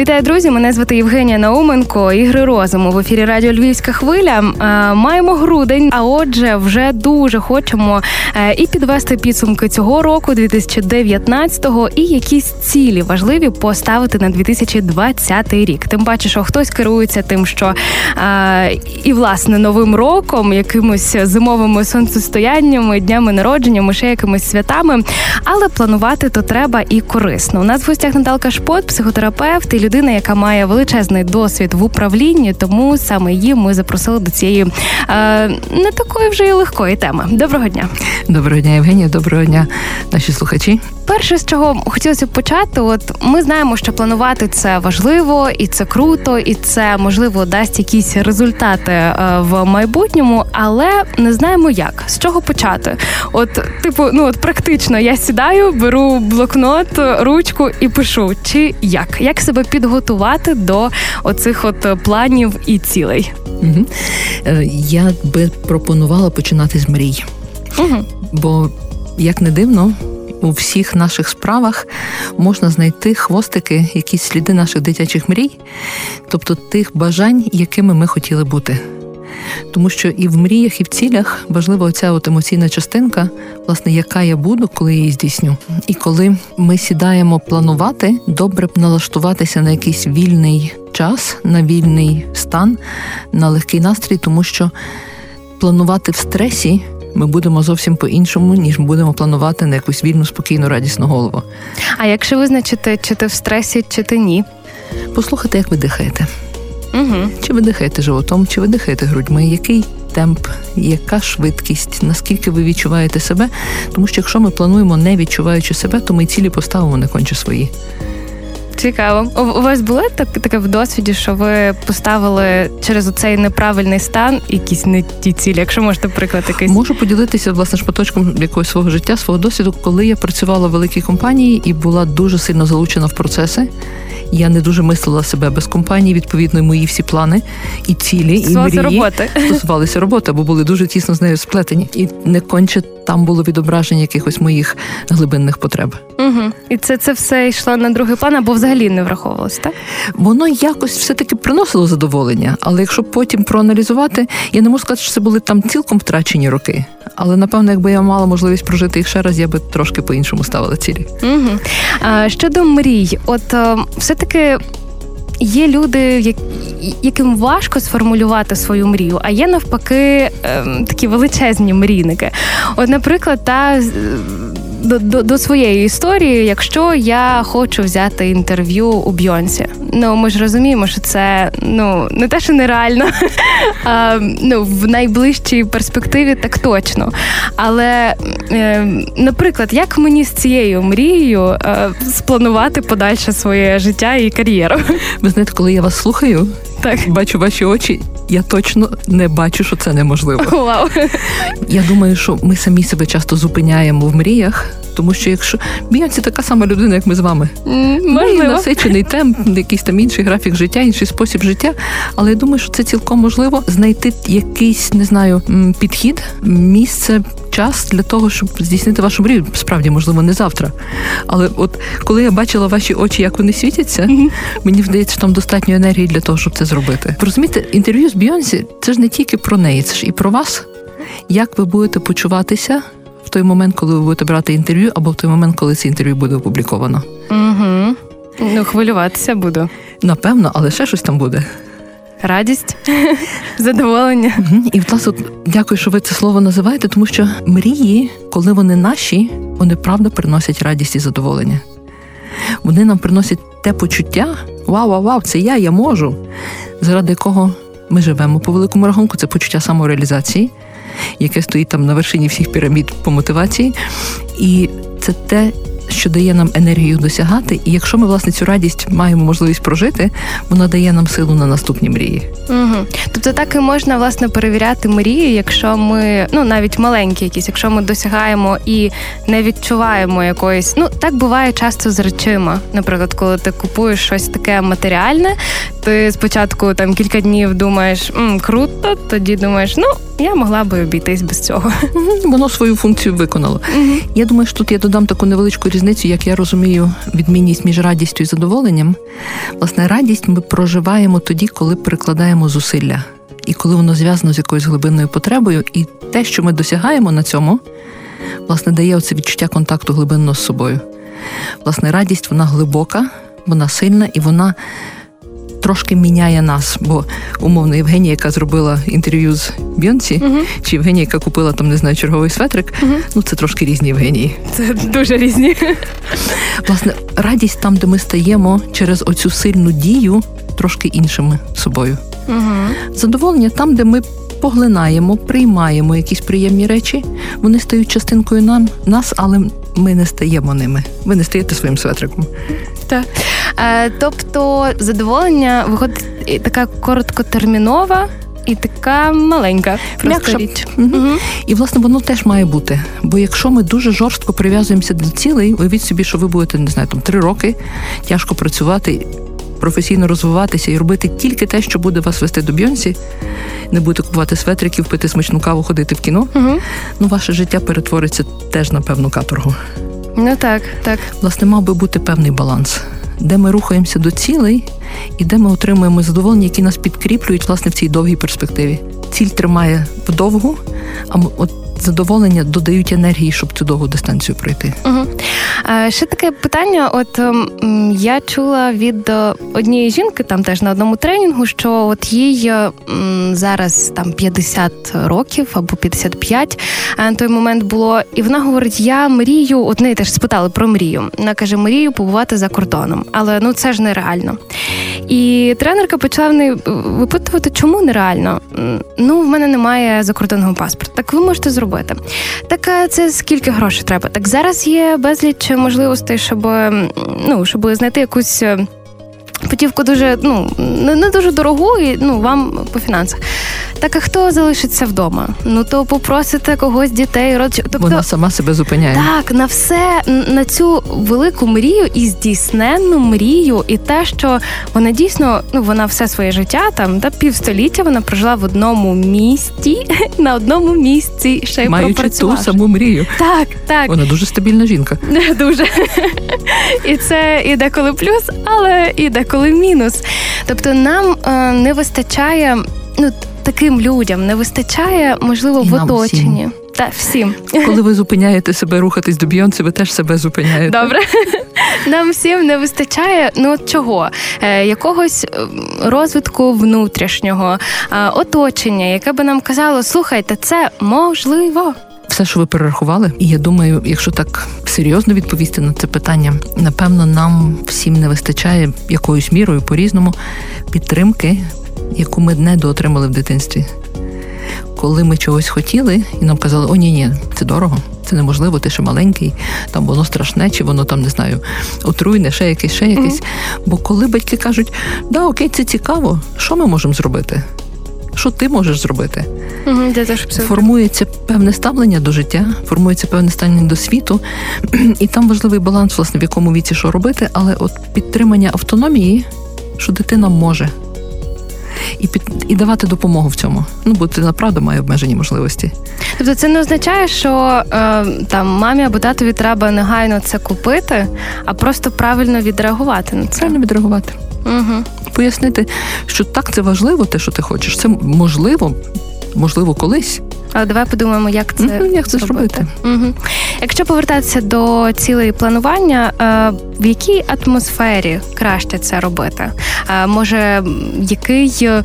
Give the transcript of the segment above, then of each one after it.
Вітаю, друзі! Мене звати Євгенія Науменко. Ігри розуму в ефірі Радіо Львівська хвиля. Маємо грудень, а отже, вже дуже хочемо е, і підвести підсумки цього року, 2019-го, і якісь цілі важливі поставити на 2020 рік. Тим паче, що хтось керується тим, що і власне новим роком, якимось зимовими сонцестояннями, днями народження, ще якимись святами. Але планувати то треба і корисно. У нас в гостях Наталка Шпот, психотерапевт і людина, яка має величезний досвід в управлінні, тому саме її ми запросили до цієї е, не такої вже й легкої теми. Доброго дня, доброго дня, Євгенія. Доброго дня, наші слухачі. Перше, з чого хотілося б почати, от ми знаємо, що планувати це важливо, і це круто, і це можливо дасть якісь результати е, в майбутньому, але не знаємо як з чого почати. От, типу, ну от практично я сідаю, беру блокнот, ручку і пишу, чи як як себе підготувати до оцих от планів і цілей. Угу. Я би пропонувала починати з мрій, угу. бо як не дивно у всіх наших справах можна знайти хвостики, якісь сліди наших дитячих мрій, тобто тих бажань, якими ми хотіли бути. Тому що і в мріях, і в цілях важлива оця от емоційна частинка, власне, яка я буду, коли я її здійсню. І коли ми сідаємо планувати, добре б налаштуватися на якийсь вільний час, на вільний стан, на легкий настрій, тому що планувати в стресі ми будемо зовсім по-іншому, ніж ми будемо планувати на якусь вільну, спокійну, радісну голову. А якщо визначити, чи ти в стресі, чи ти ні? Послухайте, як ви дихаєте. Угу. Чи ви дихаєте животом, чи ви дихаєте грудьми? Який темп, яка швидкість, наскільки ви відчуваєте себе? Тому що якщо ми плануємо не відчуваючи себе, то ми цілі поставимо не конче свої. Цікаво. У вас було так таке в досвіді, що ви поставили через оцей неправильний стан якісь не ті цілі, якщо можете приклад якийсь? Можу поділитися власне шматочком якогось свого життя, свого досвіду, коли я працювала в великій компанії і була дуже сильно залучена в процеси. Я не дуже мислила себе без компанії. Відповідно, мої всі плани і цілі, і мрії роботи. стосувалися роботи, бо були дуже тісно з нею сплетені, і не конче там було відображення якихось моїх глибинних потреб. Угу. І це це все йшло на другий план, або взагалі не враховувалось, так? Воно якось все-таки приносило задоволення, але якщо потім проаналізувати, я не можу сказати, що це були там цілком втрачені роки. Але напевно, якби я мала можливість прожити їх ще раз, я би трошки по-іншому ставила цілі. Угу. А, Щодо мрій, от е, все-таки є люди, яким важко сформулювати свою мрію, а є навпаки ем, такі величезні мрійники. От, наприклад, та до, до до, своєї історії, якщо я хочу взяти інтерв'ю у Бьонсі. Ну ми ж розуміємо, що це ну не те, що нереально, а ну в найближчій перспективі так точно. Але, е, наприклад, як мені з цією мрією е, спланувати подальше своє життя і кар'єру? Ви знаєте, коли я вас слухаю, так бачу ваші очі. Я точно не бачу, що це неможливо. Вау. Я думаю, що ми самі себе часто зупиняємо в мріях, тому що якщо Бійонсі така сама людина, як ми з вами, Можливо. насичений темп, якийсь там інший графік життя, інший спосіб життя. Але я думаю, що це цілком можливо знайти якийсь не знаю підхід, місце. Час для того, щоб здійснити вашу мрію, справді можливо не завтра. Але от коли я бачила ваші очі, як вони світяться, mm-hmm. мені здається, що там достатньо енергії для того, щоб це зробити. Розумієте, інтерв'ю з Бійонсі це ж не тільки про неї, це ж і про вас. Як ви будете почуватися в той момент, коли ви будете брати інтерв'ю, або в той момент, коли це інтерв'ю буде опубліковано? Угу. Ну, хвилюватися буду. Напевно, але ще щось там буде. Радість, задоволення. І власне, дякую, що ви це слово називаєте, тому що мрії, коли вони наші, вони правда приносять радість і задоволення. Вони нам приносять те почуття: вау, вау, вау, це я, я можу, заради якого ми живемо по великому рахунку, це почуття самореалізації, яке стоїть там на вершині всіх пірамід по мотивації. І це те, що дає нам енергію досягати. І якщо ми власне цю радість маємо можливість прожити, вона дає нам силу на наступні мрії. Угу. Тобто так і можна власне перевіряти мрії, якщо ми ну навіть маленькі, якісь, якщо ми досягаємо і не відчуваємо якоїсь. Ну так буває часто з речима. Наприклад, коли ти купуєш щось таке матеріальне, ти спочатку там кілька днів думаєш М, круто, тоді думаєш, ну я могла би обійтись без цього. Воно свою функцію виконало. Угу. Я думаю, що тут я додам таку невеличку різницю, як я розумію, відмінність між радістю і задоволенням. Власне, радість ми проживаємо тоді, коли прикладаємо зусилля, і коли воно зв'язано з якоюсь глибинною потребою, і те, що ми досягаємо на цьому, власне, дає оце відчуття контакту глибинно з собою. Власне, радість вона глибока, вона сильна і вона трошки міняє нас. Бо умовно Євгенія, яка зробила інтерв'ю з Бьонсі, uh чи Євгенія, яка купила там, не знаю, черговий светрик, uh ну це трошки різні Євгенії. Це дуже різні. Власне, радість там, де ми стаємо через оцю сильну дію, трошки іншими собою. uh Задоволення там, де ми. Поглинаємо, приймаємо якісь приємні речі, вони стають частинкою нам, нас, але ми не стаємо ними. Ви не стаєте своїм светриком. Так. Е, тобто задоволення виходить така короткотермінова. І така маленька М'якша. річ. Угу. І власне воно теж має бути. Бо якщо ми дуже жорстко прив'язуємося до цілей, уявіть собі, що ви будете не знаю, там три роки тяжко працювати, професійно розвиватися і робити тільки те, що буде вас вести до Бьонсі, не будете купувати светриків, пити смачну каву, ходити в кіно. Угу. Ну, ваше життя перетвориться теж на певну каторгу. Ну так, так. Власне, мав би бути певний баланс, де ми рухаємося до цілей і де ми отримуємо задоволення, які нас підкріплюють власне в цій довгій перспективі. Ціль тримає вдовгу, а от задоволення додають енергії, щоб цю довгу дистанцію пройти. Угу. Ще таке питання: от ем, я чула від е, однієї жінки, там теж на одному тренінгу, що от їй е, зараз там 50 років або 55 на той момент було, і вона говорить: я мрію, от неї теж спитали про мрію. Вона каже: мрію побувати за кордоном, але ну це ж нереально. І тренерка почала в неї випитувати, чому нереально. Ну, в мене немає закордонного паспорта. Так ви можете зробити. Так це скільки грошей треба? Так зараз є безліч можливостей, щоб ну щоб знайти якусь. Е, путівку дуже ну не дуже дорогу і ну вам по фінансах. Так а хто залишиться вдома? Ну то попросите когось дітей, родичів. Тобто вона сама себе зупиняє. Так, на все на цю велику мрію і здійсненну мрію, і те, що вона дійсно ну вона все своє життя там та півстоліття вона прожила в одному місті на одному місці ще й Маючи ту саму мрію. Так, так. Вона дуже стабільна жінка. Дуже. І це і деколи плюс, але і деколи мінус. Тобто нам е, не вистачає ну таким людям не вистачає, можливо, в оточенні. Та всім, коли ви зупиняєте себе рухатись до Бійонці, ви теж себе зупиняєте. Добре, нам всім не вистачає. Ну от чого? Е, якогось ем, розвитку внутрішнього е, оточення, яке би нам казало, слухайте, це можливо. Все, що ви перерахували, і я думаю, якщо так серйозно відповісти на це питання, напевно, нам всім не вистачає якоюсь мірою по різному підтримки яку ми недоотримали в дитинстві. Коли ми чогось хотіли, і нам казали, о, ні, ні, це дорого, це неможливо, ти ще маленький, там воно страшне, чи воно там не знаю, отруйне, ще якесь, ще якесь. Mm-hmm. Бо коли батьки кажуть, да, окей, це цікаво, що ми можемо зробити? Що ти можеш зробити? Mm-hmm, формується певне ставлення до життя, формується певне ставлення до світу, і там важливий баланс, власне, в якому віці що робити, але от підтримання автономії, що дитина може і під і давати допомогу в цьому. Ну бо ти направду має обмежені можливості. Тобто це не означає, що е, там мамі або татові треба негайно це купити, а просто правильно відреагувати на це. Правильно відреагувати. Угу. Пояснити, що так це важливо, те, що ти хочеш. Це можливо, можливо, колись. Але давай подумаємо, як це mm як це зробити. Угу. Якщо повертатися до цілої планування, е, в якій атмосфері краще це робити? Е, може, який е,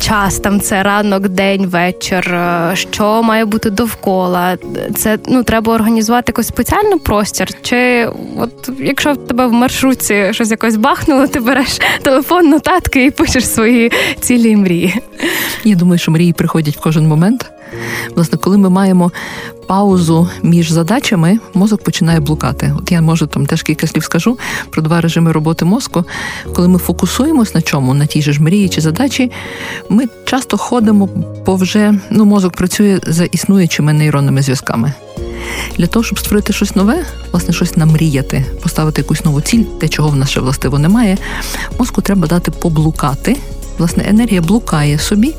час там це ранок, день, вечір? Що має бути довкола? Це ну треба організувати якийсь спеціальний простір? Чи от якщо в тебе в маршрутці щось якось бахнуло, ти береш телефон, нотатки і пишеш свої цілі і мрії? Я думаю, що мрії приходять в кожен момент. Власне, коли ми маємо паузу між задачами, мозок починає блукати. От я можу там теж кілька слів скажу про два режими роботи мозку. Коли ми фокусуємось на чому, на тій же ж мрії чи задачі, ми часто ходимо по вже ну, мозок працює за існуючими нейронними зв'язками. Для того, щоб створити щось нове, власне, щось намріяти, поставити якусь нову ціль, те, чого в нас ще властиво немає, мозку треба дати поблукати. Власне, енергія блукає собі,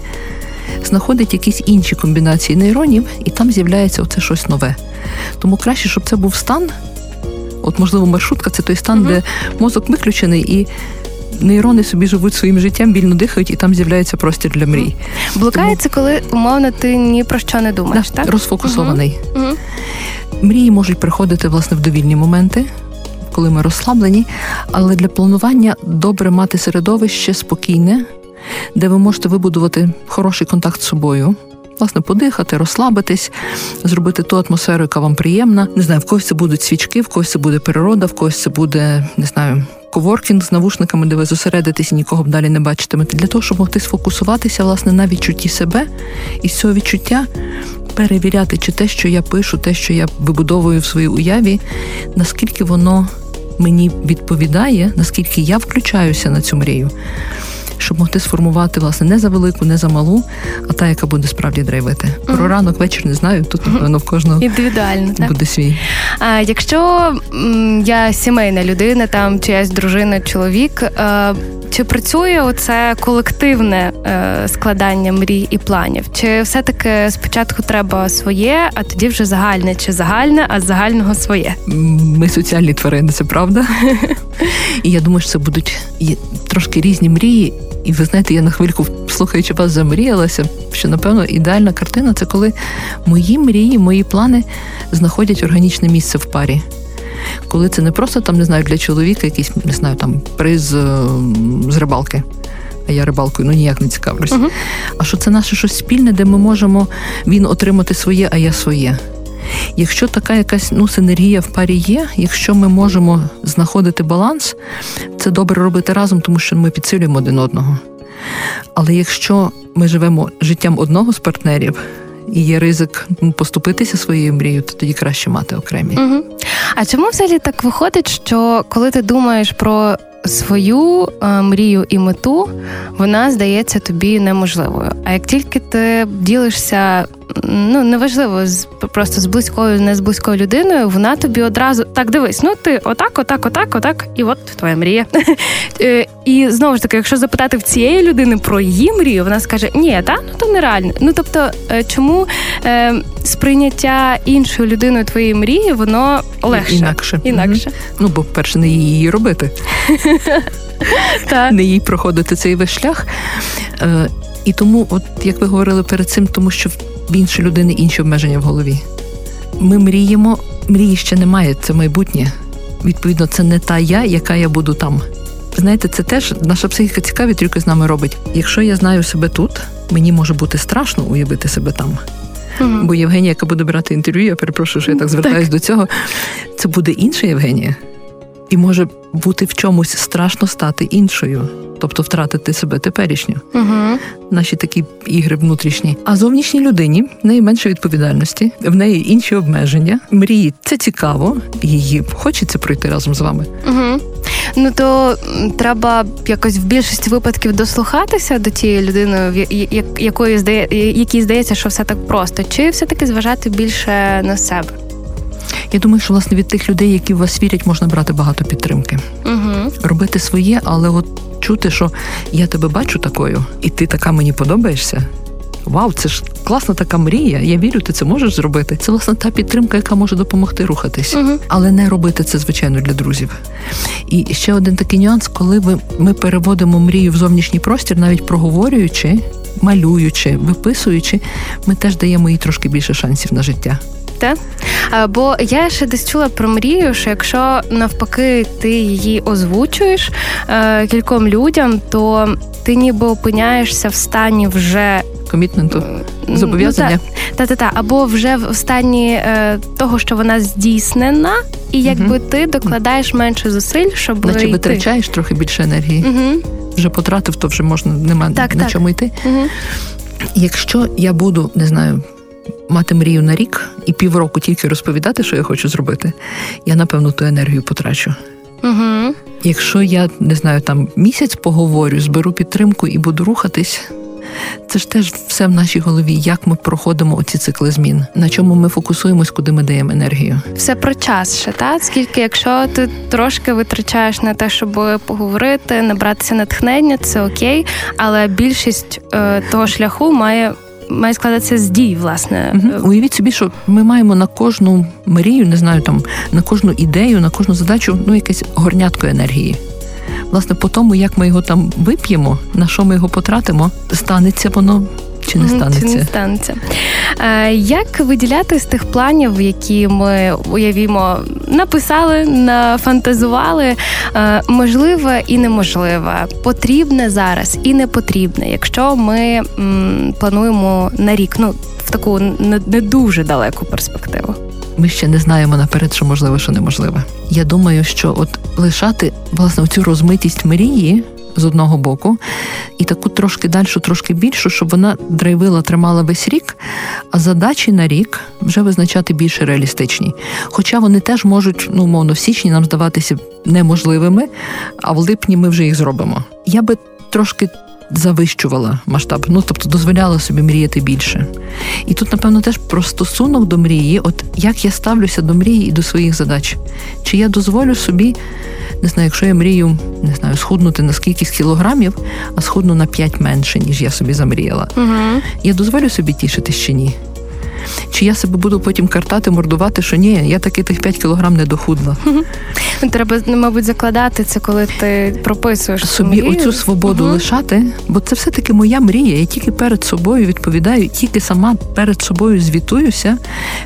знаходить якісь інші комбінації нейронів, і там з'являється оце щось нове. Тому краще, щоб це був стан. От, можливо, маршрутка це той стан, угу. де мозок виключений і. Нейрони собі живуть своїм життям, вільно дихають, і там з'являється простір для мрій. Блукається, Тому... коли умовно ти ні про що не думаєш, да, так? Розфокусований. Угу. Угу. Мрії можуть приходити власне в довільні моменти, коли ми розслаблені, але для планування добре мати середовище спокійне, де ви можете вибудувати хороший контакт з собою. Власне, подихати, розслабитись, зробити ту атмосферу, яка вам приємна. Не знаю, в когось це будуть свічки, в когось це буде природа, в когось це буде, не знаю, коворкінг з навушниками, де ви зосередитесь і нікого б далі не бачитимете. Для того, щоб могти сфокусуватися власне на відчутті себе і з цього відчуття перевіряти, чи те, що я пишу, те, що я вибудовую в своїй уяві, наскільки воно мені відповідає, наскільки я включаюся на цю мрію щоб могти сформувати власне не за велику, не за малу, а та, яка буде справді драйвити. Про mm-hmm. ранок вечір не знаю. Тут напевно в кожного індивідуально так? буде свій. А якщо м, я сімейна людина, там чиясь дружина, чоловік. А, чи працює оце колективне е, складання мрій і планів? Чи все-таки спочатку треба своє, а тоді вже загальне, чи загальне, а з загального своє? Ми соціальні тварини, це правда. І я думаю, що це будуть трошки різні мрії, і ви знаєте, я на хвильку, слухаючи вас, замріялася, що напевно ідеальна картина це коли мої мрії, мої плани знаходять органічне місце в парі. Коли це не просто там, не знаю, для чоловіка якийсь, не знаю, там приз е, з рибалки. А я рибалкою ну ніяк не цікавлюся. Uh-huh. А що це наше щось спільне, де ми можемо він отримати своє, а я своє. Якщо така якась ну, синергія в парі є, якщо ми можемо знаходити баланс, це добре робити разом, тому що ми підсилюємо один одного. Але якщо ми живемо життям одного з партнерів, і є ризик поступитися своєю мрією, то тоді краще мати окремі. Угу. А чому взагалі так виходить, що коли ти думаєш про свою е, мрію і мету, вона здається тобі неможливою. А як тільки ти ділишся ну неважливо, з просто з близькою, не з близькою людиною, вона тобі одразу так дивись, ну ти отак, отак, отак, отак, і от твоя мрія. Е, і знову ж таки, якщо запитати в цієї людини про її мрію, вона скаже: Ні, та ну то нереально. Ну тобто, е, чому е, сприйняття іншою людиною твоєї мрії, воно легше інакше. інакше. Ну бо перше не її робити. Не їй проходити цей весь шлях. І тому, от як ви говорили перед цим, тому що в іншої людини інші обмеження в голові. Ми мріємо, мрії ще немає, це майбутнє. Відповідно, це не та я, яка я буду там. Знаєте, це теж наша психіка цікаві трюки з нами робить. Якщо я знаю себе тут, мені може бути страшно уявити себе там. mm Бо Євгенія, яка буде брати інтерв'ю, я перепрошую, що я так звертаюся до цього. Це буде інша Євгенія, і може бути в чомусь страшно стати іншою тобто втратити себе теперішню. Угу. Наші такі ігри внутрішні. А зовнішній людині в неї менше відповідальності, в неї інші обмеження. Мрії це цікаво, її хочеться пройти разом з вами. Угу. Ну то треба якось в більшості випадків дослухатися до тієї людини, якої здає, якій здається, що все так просто, чи все таки зважати більше на себе. Я думаю, що власне від тих людей, які в вас вірять, можна брати багато підтримки, угу. робити своє, але от чути, що я тебе бачу такою, і ти така мені подобаєшся. Вау, це ж класна така мрія. Я вірю, ти це можеш зробити. Це власне та підтримка, яка може допомогти рухатись, угу. але не робити це звичайно для друзів. І ще один такий нюанс, коли ви ми переводимо мрію в зовнішній простір, навіть проговорюючи, малюючи, виписуючи, ми теж даємо їй трошки більше шансів на життя те. Бо я ще десь чула про мрію, що якщо навпаки ти її озвучуєш е, кільком людям, то ти ніби опиняєшся в стані вже. Комітменту зобов'язання ну, та та та або вже в стані е, того, що вона здійснена, і якби угу. ти докладаєш менше зусиль, щоб наче йти. витрачаєш трохи більше енергії. Угу. Вже потратив, то вже можна нема так, на так. чому йти. Угу. Якщо я буду не знаю мати мрію на рік і півроку тільки розповідати, що я хочу зробити, я напевно ту енергію потрачу. Угу. Якщо я не знаю, там місяць поговорю, зберу підтримку і буду рухатись. Це ж теж все в нашій голові, як ми проходимо оці цикли змін, на чому ми фокусуємось, куди ми даємо енергію. Все про час ще, та скільки, якщо ти трошки витрачаєш на те, щоб поговорити, набратися натхнення, це окей, але більшість е, того шляху має має складатися з дій, власне. Угу. Уявіть собі, що ми маємо на кожну мрію, не знаю, там на кожну ідею, на кожну задачу, ну якесь горнятко енергії. Власне, по тому, як ми його там вип'ємо, на що ми його потратимо, станеться воно чи не станеться? Чи не станеться. Е, як виділяти з тих планів, які ми уявімо, написали, нафантазували, е, можливе і неможливе, потрібне зараз і не потрібне, якщо ми плануємо на рік, ну в таку не дуже далеку перспективу. Ми ще не знаємо наперед, що можливо, що неможливе. Я думаю, що от лишати власне цю розмитість мрії з одного боку, і таку трошки дальшу, трошки більшу, щоб вона драйвила, тримала весь рік, а задачі на рік вже визначати більше реалістичні. Хоча вони теж можуть, ну умовно, в січні нам здаватися неможливими, а в липні ми вже їх зробимо. Я би трошки. Завищувала масштаб, ну тобто дозволяла собі мріяти більше. І тут, напевно, теж про стосунок до мрії, от як я ставлюся до мрії і до своїх задач. Чи я дозволю собі не знаю, якщо я мрію, не знаю, схуднути на скількись кілограмів, а схудну на 5 менше, ніж я собі замріяла. Угу. Я дозволю собі тішитись чи ні? Чи я себе буду потім картати, мордувати, що ні, я таки тих 5 кілограм не дохудла. Треба, мабуть, закладати це, коли ти прописуєш собі мрію. оцю свободу угу. лишати, бо це все-таки моя мрія. Я тільки перед собою відповідаю, тільки сама перед собою звітуюся,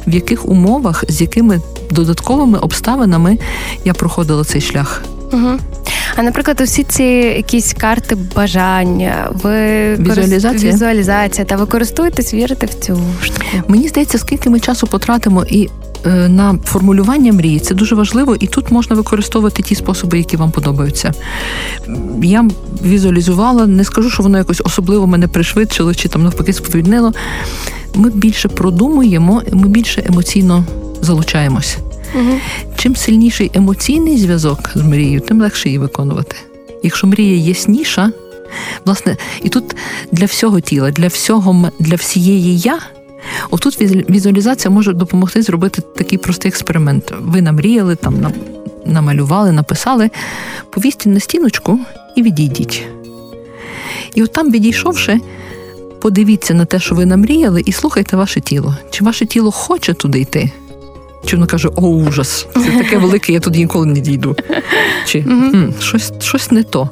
в яких умовах, з якими додатковими обставинами я проходила цей шлях. Угу. А наприклад, усі ці якісь карти бажання, ви візуалізація візуалізація та ви користуєтесь, вірите в цю штуку? Мені здається, скільки ми часу потратимо і. Е, на формулювання мрії це дуже важливо, і тут можна використовувати ті способи, які вам подобаються. Я візуалізувала, не скажу, що воно якось особливо мене пришвидшило чи там навпаки сповільнило. Ми більше продумуємо, ми більше емоційно залучаємось. Угу. Чим сильніший емоційний зв'язок з мрією, тим легше її виконувати. Якщо мрія ясніша, власне, і тут для всього тіла, для всього для всієї я. Отут візуалізація може допомогти зробити такий простий експеримент. Ви намріяли, там намалювали, написали, повісьте на стіночку і відійдіть. І от там, відійшовши, подивіться на те, що ви намріяли, і слухайте ваше тіло. Чи ваше тіло хоче туди йти? Чи воно каже, о, ужас, це таке велике, я тут ніколи не дійду. Чи м, щось, щось не то.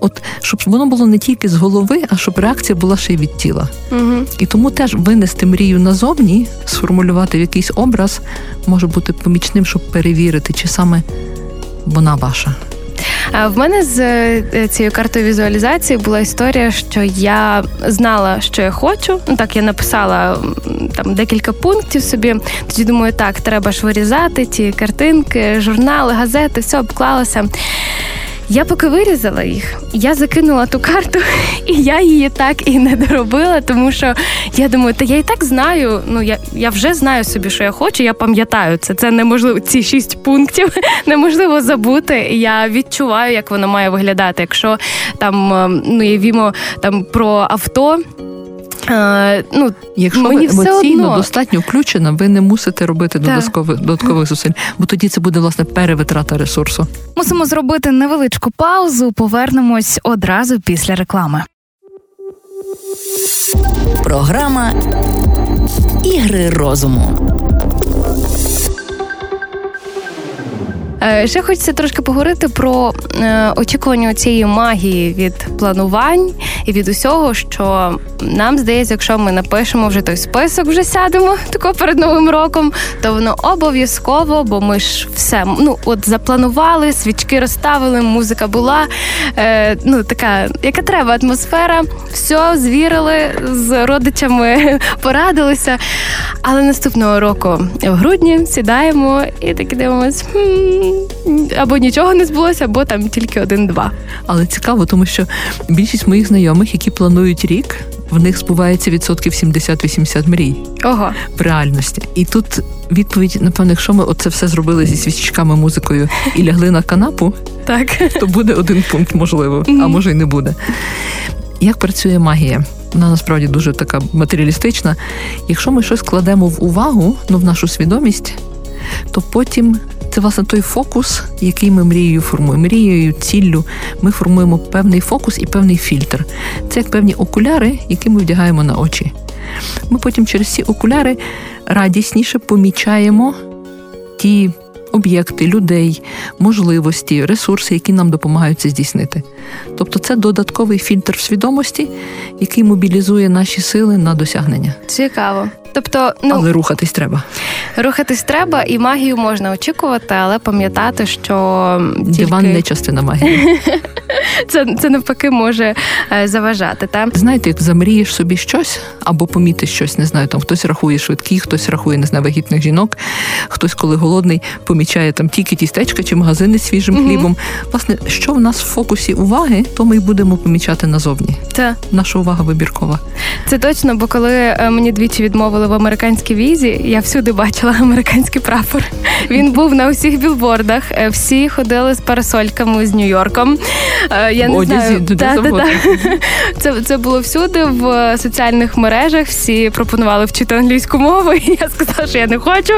От щоб воно було не тільки з голови, а щоб реакція була ще й від тіла. Угу. І тому теж винести мрію назовні, сформулювати в якийсь образ, може бути помічним, щоб перевірити, чи саме вона ваша. В мене з е, цією картою візуалізації була історія, що я знала, що я хочу. Ну так я написала там декілька пунктів собі. Тоді думаю, так, треба ж вирізати ті картинки, журнали, газети, все обклалося. Я поки вирізала їх, я закинула ту карту, і я її так і не доробила, тому що я думаю, та я і так знаю. Ну я я вже знаю собі, що я хочу. Я пам'ятаю це. Це неможливо. Ці шість пунктів неможливо забути. Я відчуваю, як воно має виглядати. Якщо там ем, ну явімо там про авто. Е, ну, Якщо мені ви емоційно одно... достатньо включена, ви не мусите робити додаткових додаткових зусиль, бо тоді це буде власне перевитрата ресурсу. Мусимо зробити невеличку паузу. Повернемось одразу після реклами. Програма Ігри розуму. Ще хочеться трошки поговорити про е, очікування цієї магії від планувань і від усього, що нам здається, якщо ми напишемо вже той список, вже сядемо тако перед новим роком, то воно обов'язково, бо ми ж все ну от запланували, свічки розставили, музика була. Е, Ну така, яка треба атмосфера, все звірили з родичами, порадилися. Але наступного року в грудні сідаємо і таки дивимось. Або нічого не збулося, або там тільки один-два. Але цікаво, тому що більшість моїх знайомих, які планують рік, в них збувається відсотків 70-80 мрій Ого. в реальності. І тут відповідь, напевно, якщо ми оце все зробили зі свічками, музикою і лягли на канапу, Так. то буде один пункт, можливо, а може й не буде. Як працює магія? Вона насправді дуже така матеріалістична. Якщо ми щось кладемо в увагу, ну в нашу свідомість, то потім це власне той фокус, який ми мрією формуємо. Мрією, ціллю ми формуємо певний фокус і певний фільтр. Це як певні окуляри, які ми вдягаємо на очі. Ми потім через ці окуляри радісніше помічаємо ті об'єкти, людей, можливості, ресурси, які нам допомагають це здійснити. Тобто це додатковий фільтр свідомості, який мобілізує наші сили на досягнення. Цікаво. Тобто, ну Але рухатись треба. рухатись треба, і магію можна очікувати, але пам'ятати, що тільки... Диван не частина магії. це, це навпаки може е, заважати. Та Знаєте, замрієш собі щось або помітиш щось, не знаю, там хтось рахує швидкі, хтось рахує не знаю, вагітних жінок, хтось, коли голодний, помічає там тільки тістечка чи магазини з свіжим Мгм. хлібом. Власне, що в нас в фокусі уваги, то ми й будемо помічати назовні. та Наша увага вибіркова. це точно, бо коли е, мені двічі відмовили в американській візі, я всюди бачила американський прапор. Він був на усіх білбордах. е, Всі ходили з парасольками з Нью-Йорком. Е, Я не одязі, знаю, Та, та, та. Це, це було всюди в соціальних мережах. Всі пропонували вчити англійську мову. І я сказала, що я не хочу,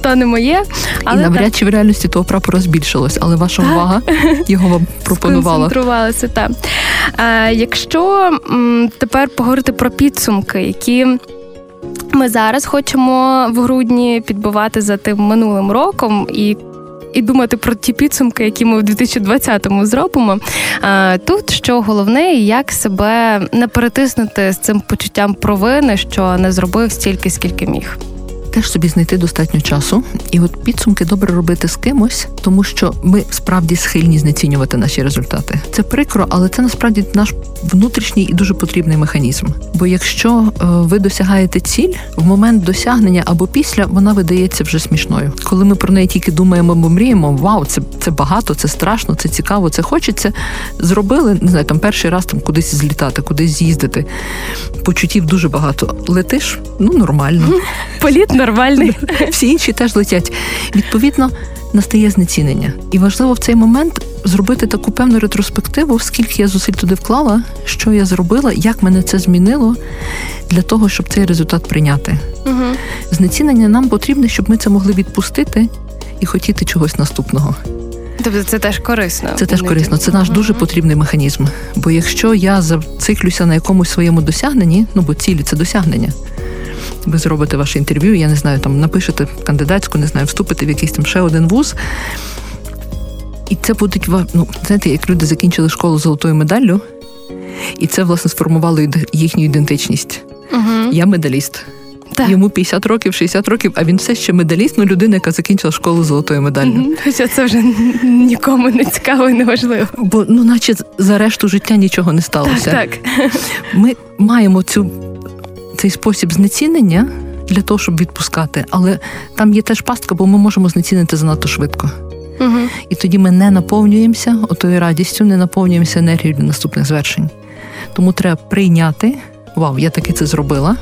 то не моє. Але і навряд чи в реальності того прапора збільшилось, але ваша увага його вам пропонувала. Так. Е, якщо м, тепер поговорити про підсумки, які. Ми зараз хочемо в грудні підбивати за тим минулим роком і. І думати про ті підсумки, які ми в 2020-му зробимо. А Тут що головне, як себе не перетиснути з цим почуттям провини, що не зробив стільки, скільки міг. Теж собі знайти достатньо часу, і от підсумки добре робити з кимось, тому що ми справді схильні знецінювати наші результати. Це прикро, але це насправді наш внутрішній і дуже потрібний механізм. Бо якщо е, ви досягаєте ціль, в момент досягнення або після вона видається вже смішною. Коли ми про неї тільки думаємо або мріємо, вау, це, це багато, це страшно, це цікаво, це хочеться. Зробили не знаю, там перший раз там кудись злітати, кудись з'їздити. Почуттів дуже багато. Летиш, ну нормально. Політ нормальний. Всі інші теж летять. Відповідно, настає знецінення. І важливо в цей момент зробити таку певну ретроспективу, скільки я зусиль туди вклала, що я зробила, як мене це змінило для того, щоб цей результат прийняти. Угу. Знецінення нам потрібне, щоб ми це могли відпустити і хотіти чогось наступного. Тобто це теж корисно. Це теж корисно. Це наш дуже потрібний механізм. Бо якщо я зациклюся на якомусь своєму досягненні, ну бо цілі це досягнення. Ви зробите ваше інтерв'ю, я не знаю, там напишете кандидатську, не знаю, вступите в якийсь там ще один вуз. І це будуть ну, знаєте, як люди закінчили школу з золотою медаллю, і це, власне, сформувало їхню ідентичність. Мгм. Я медаліст. Так. Йому 50 років, 60 років, а він все ще медаліст, ну людина, яка закінчила школу з золотою медаллю. Хоча це вже нікому не цікаво і не важливо. Бо ну, наче за решту життя нічого не сталося. Так, так. Ми маємо цю, цей спосіб знецінення для того, щоб відпускати, але там є теж пастка, бо ми можемо знецінити занадто швидко. Угу. І тоді ми не наповнюємося отою радістю, не наповнюємося енергією для наступних звершень. Тому треба прийняти, вау, я таки це зробила,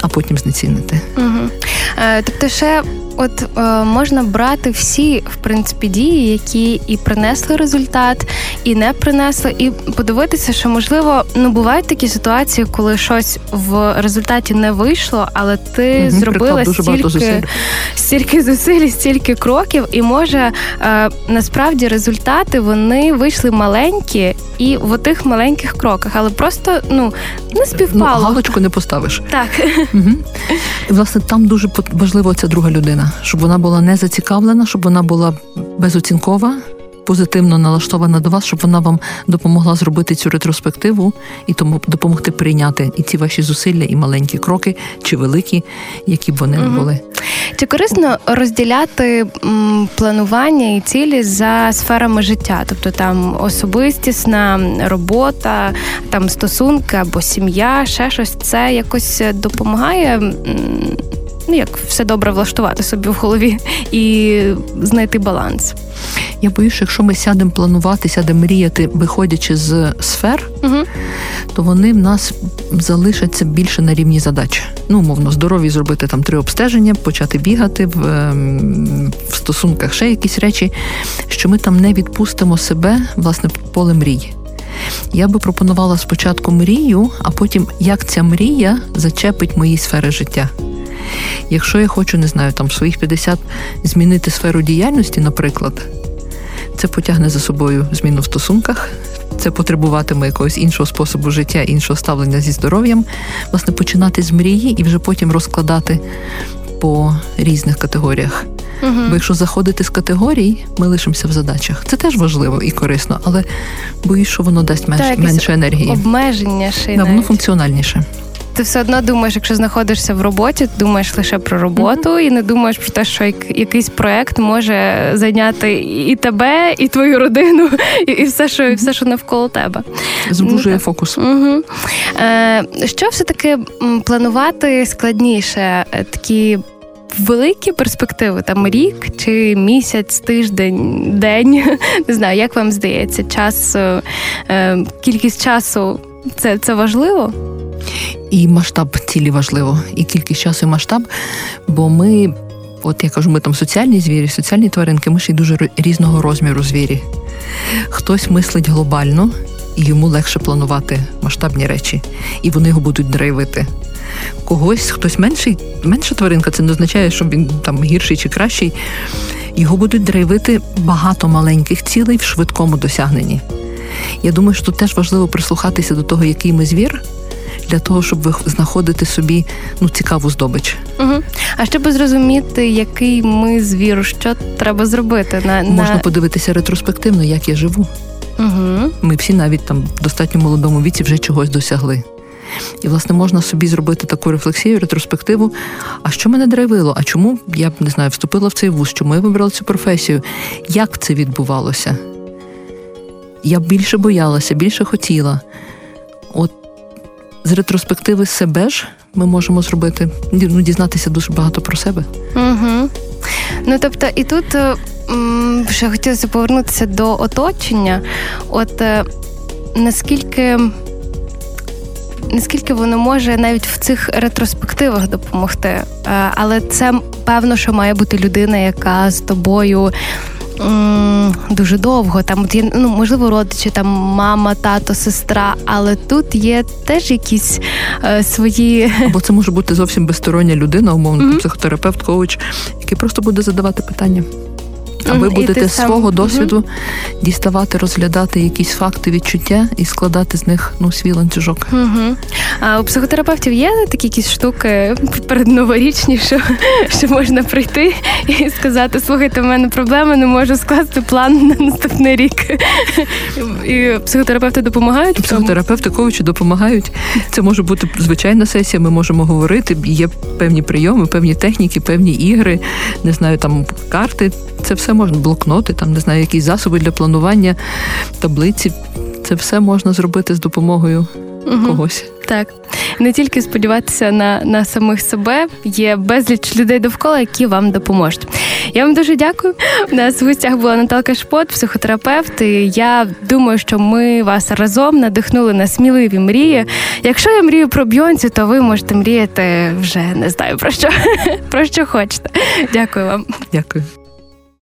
а потім знецінити. Угу. Тобто, ще от е, можна брати всі в принципі дії, які і принесли результат, і не принесли, і подивитися, що можливо ну бувають такі ситуації, коли щось в результаті не вийшло, але ти Мгм, зробила стільки, зусиль. стільки зусиль, стільки кроків, і може е, насправді результати вони вийшли маленькі і в тих маленьких кроках, але просто ну не Ну, співпало. галочку не поставиш. Так. Угу. І, власне, там дуже важлива ця друга людина, щоб вона була не зацікавлена, щоб вона була безоцінкова, позитивно налаштована до вас, щоб вона вам допомогла зробити цю ретроспективу і тому допомогти прийняти і ці ваші зусилля, і маленькі кроки, чи великі, які б вони не були. Чи корисно розділяти планування і цілі за сферами життя? Тобто там особистісна робота, там стосунки або сім'я, ще щось це якось допомагає ну як все добре влаштувати собі в голові і знайти баланс. Я боюсь, що якщо ми сядемо планувати, сядемо мріяти, виходячи з сфер, угу. то вони в нас залишаться більше на рівні задач. Ну, умовно, здорові зробити там три обстеження, почати бігати в, ем, в стосунках ще якісь речі, що ми там не відпустимо себе, власне, поле мрій. Я би пропонувала спочатку мрію, а потім як ця мрія зачепить мої сфери життя. Якщо я хочу, не знаю, там в своїх 50 змінити сферу діяльності, наприклад, це потягне за собою зміну в стосунках, це потребуватиме якогось іншого способу життя, іншого ставлення зі здоров'ям, власне, починати з мрії і вже потім розкладати по різних категоріях. Угу. Бо якщо заходити з категорій, ми лишимося в задачах. Це теж важливо і корисно, але боюсь, що воно дасть менш, менше енергії. Обмеження ще да, воно функціональніше ти все одно думаєш, якщо знаходишся в роботі, думаєш лише про роботу mm-hmm. і не думаєш про те, що якийсь проект може зайняти і тебе, і твою родину, і все, що і все, що навколо тебе. Звужує ну, фокус. Угу. Е, Що все таки планувати складніше? Е, такі. Великі перспективи, там рік чи місяць, тиждень, день. Не знаю, як вам здається, час, е, е кількість часу це це важливо? І масштаб цілі важливо, і кількість часу і масштаб, бо ми, от я кажу, ми там соціальні звірі, соціальні тваринки, ми ще й дуже різного розміру звірі. Хтось мислить глобально, і йому легше планувати масштабні речі, і вони його будуть драйвити. Когось, хтось менший, менша тваринка, це не означає, що він там гірший чи кращий. Його будуть драйвити багато маленьких цілей в швидкому досягненні. Я думаю, що тут теж важливо прислухатися до того, який ми звір для того, щоб ви знаходити собі ну цікаву здобич. Угу. А щоб зрозуміти, який ми звір, що треба зробити на можна на... подивитися ретроспективно, як я живу. Угу. Ми всі навіть там в достатньо молодому віці вже чогось досягли. І, власне, можна собі зробити таку рефлексію, ретроспективу. А що мене драйвило? А чому я не знаю, вступила в цей вуз? Чому я вибрала цю професію? Як це відбувалося? Я більше боялася, більше хотіла. От з ретроспективи себе ж ми можемо зробити, ну, дізнатися дуже багато про себе. Угу. Ну тобто, і тут е, ще хотілося повернутися до оточення. От е, наскільки. Наскільки воно може навіть в цих ретроспективах допомогти, е, але це певно, що має бути людина, яка з тобою дуже довго. Там от є ну можливо родичі, там мама, тато, сестра, але тут є теж якісь е, свої. Або це може бути зовсім безстороння людина, умовно mm-hmm. психотерапевт, коуч, який просто буде задавати питання. А ви будете з свого сам... досвіду угу. діставати, розглядати якісь факти, відчуття і складати з них ну свій ланцюжок. Угу. А у психотерапевтів є такі якісь штуки передноворічні, що що можна прийти і сказати: слухайте, в мене проблеми, не можу скласти план на наступний рік. І психотерапевти допомагають. Психотерапевти коучі допомагають. Це може бути звичайна сесія. Ми можемо говорити. Є певні прийоми, певні техніки, певні ігри, не знаю, там карти. Це все можна блокноти, там не знаю, якісь засоби для планування, таблиці. Це все можна зробити з допомогою угу. когось. Так, не тільки сподіватися на на самих себе, є безліч людей довкола, які вам допоможуть. Я вам дуже дякую. У нас в гостях була Наталка Шпот, психотерапевт. і Я думаю, що ми вас разом надихнули на сміливі мрії. Якщо я мрію про Бьонці, то ви можете мріяти вже не знаю про що, про що хочете. Дякую вам. Дякую.